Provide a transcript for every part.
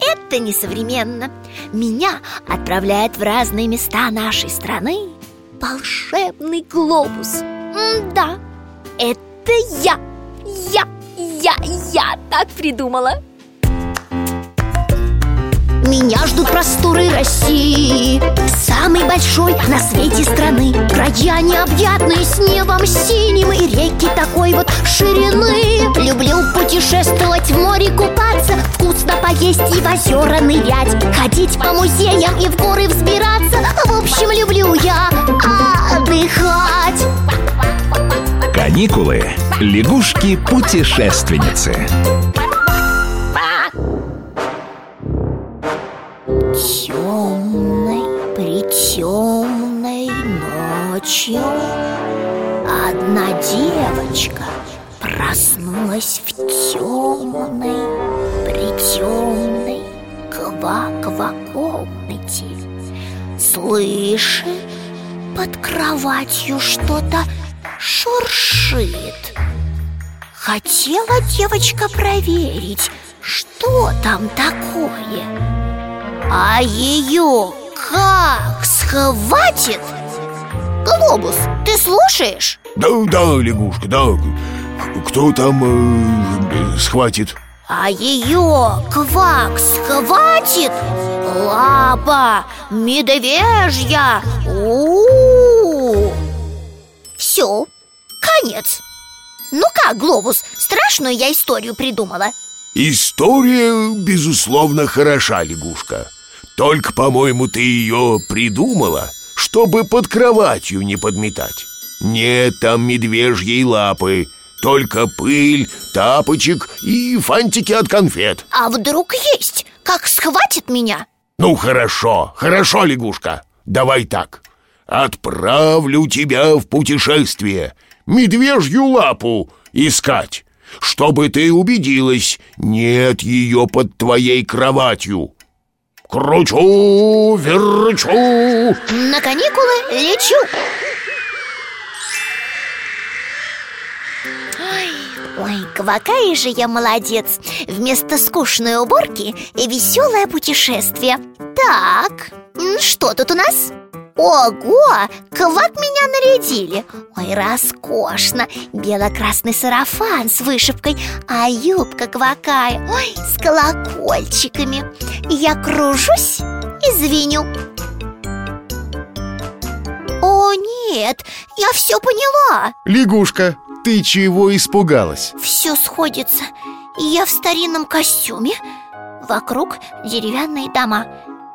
это несовременно. Меня отправляет в разные места нашей страны Волшебный глобус. М-да, это я. Я, я, я так придумала. Меня ждут просторы России Самой большой на свете страны. Края необъятные с небом синим И реки такой вот ширины. Люблю путешествовать, в море купаться Поесть и в озера нырять Ходить по музеям и в горы взбираться В общем, люблю я отдыхать Каникулы. Лягушки-путешественницы. Темной, притемной ночью Одна девочка проснулась в темной, притемной ква-ква комнате Слышит, под кроватью что-то шуршит Хотела девочка проверить, что там такое А ее как схватит? Глобус, ты слушаешь? Да, да, лягушка, да Кто там э, схватит? А ее квак схватит Лапа медвежья. У Все, конец. Ну как, Глобус, страшную я историю придумала? История, безусловно, хороша, лягушка. Только, по-моему, ты ее придумала, чтобы под кроватью не подметать. Нет там медвежьей лапы Только пыль, тапочек и фантики от конфет. А вдруг есть? Как схватит меня? Ну хорошо, хорошо, лягушка. Давай так. Отправлю тебя в путешествие Медвежью лапу искать Чтобы ты убедилась Нет ее под твоей кроватью. Кручу, верчу. На каникулы лечу Ой, какая же я молодец. Вместо скучной уборки веселое путешествие. Так, что тут у нас? Ого, квак меня нарядили. Ой, роскошно. Бело-красный сарафан с вышивкой А юбка квакая Ой, с колокольчиками. Я кружусь и звеню. О, нет, я все поняла. Лягушка, ты чего испугалась? Все сходится. Я в старинном костюме. Вокруг деревянные дома.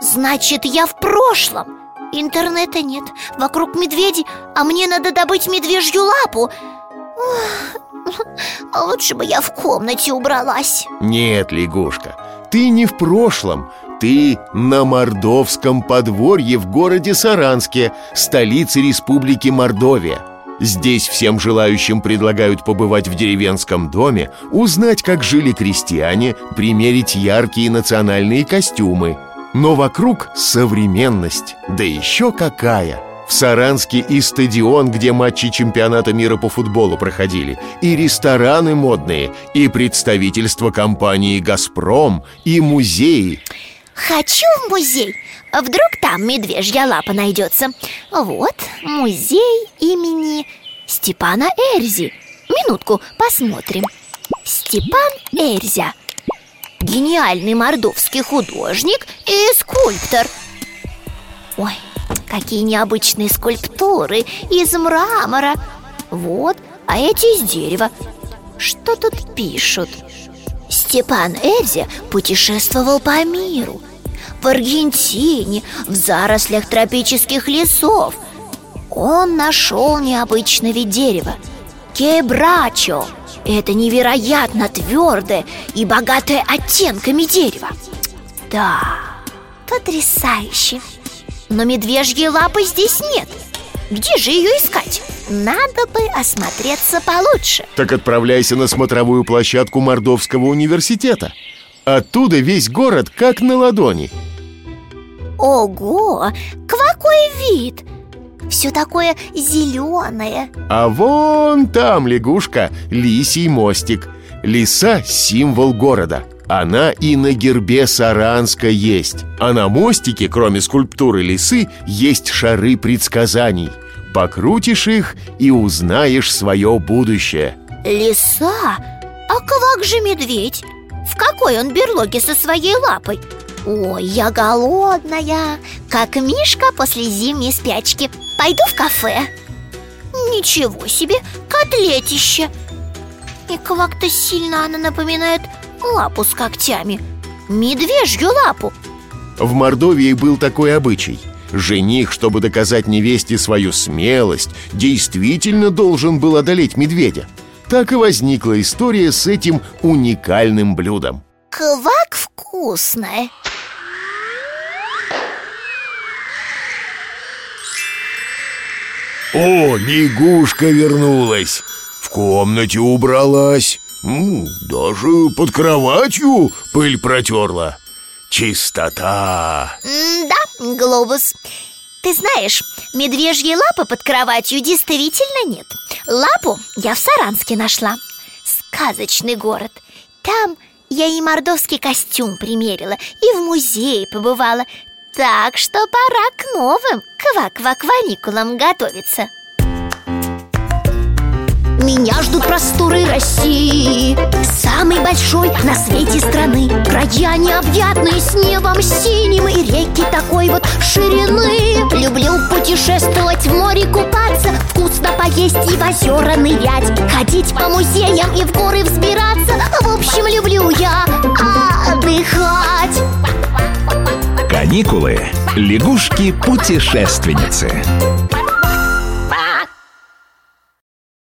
Значит, я в прошлом. Интернета нет. Вокруг медведи А мне надо добыть медвежью лапу. А Лучше бы я в комнате убралась. Нет, лягушка, ты не в прошлом. Ты на Мордовском подворье в городе Саранске Столице республики Мордовия Здесь всем желающим предлагают побывать в деревенском доме Узнать, как жили крестьяне Примерить яркие национальные костюмы Но вокруг современность Да еще какая! В Саранске и стадион, где матчи чемпионата мира по футболу проходили И рестораны модные, и представительство компании «Газпром», и музеи Хочу в музей. Вдруг там медвежья лапа найдется. Вот, музей имени Степана Эрзи. Минутку, посмотрим. Степан Эрзя. Гениальный мордовский художник и скульптор. Ой, какие необычные скульптуры Из мрамора. Вот, а эти из дерева. Что тут пишут? Степан Эрзя путешествовал по миру В Аргентине, в зарослях тропических лесов. Он нашел необычный вид дерева Кебрачо. Это невероятно твердое и богатое оттенками дерево. Да, потрясающе. Но медвежьей лапы здесь нет. Где же ее искать? Надо бы осмотреться получше. Так отправляйся на смотровую площадку Мордовского университета. Оттуда весь город как на ладони Ого, какой вид! Все такое зеленое А вон там, лягушка, лисий мостик Лиса – символ города она и на гербе Саранска есть А на мостике, кроме скульптуры лисы, есть шары предсказаний Покрутишь их и узнаешь свое будущее Лиса? А как же медведь? В какой он берлоге со своей лапой? Ой, я голодная, как Мишка после зимней спячки. Пойду в кафе. Ничего себе, котлетище. И как-то сильно она напоминает лапу с когтями. Медвежью лапу. В Мордовии был такой обычай. Жених, чтобы доказать невесте свою смелость Действительно должен был одолеть медведя. Так и возникла история с этим уникальным блюдом. Квак вкусное О, лягушка вернулась. В комнате убралась. Даже под кроватью пыль протерла. Чистота. Да, Глобус. Ты знаешь, медвежьей лапы под кроватью действительно нет. Лапу я в Саранске нашла. Сказочный город. Там я и мордовский костюм примерила И в музее побывала Так что пора к новым квак-квак-ваникулам готовиться. Меня ждут просторы России Самой большой на свете страны. Края необъятные с небом синим И реки такой вот ширины. Люблю путешествовать в море купаться Вкусно поесть и в озера нырять. Ходить по музеям и в Каникулы. Лягушки-путешественницы.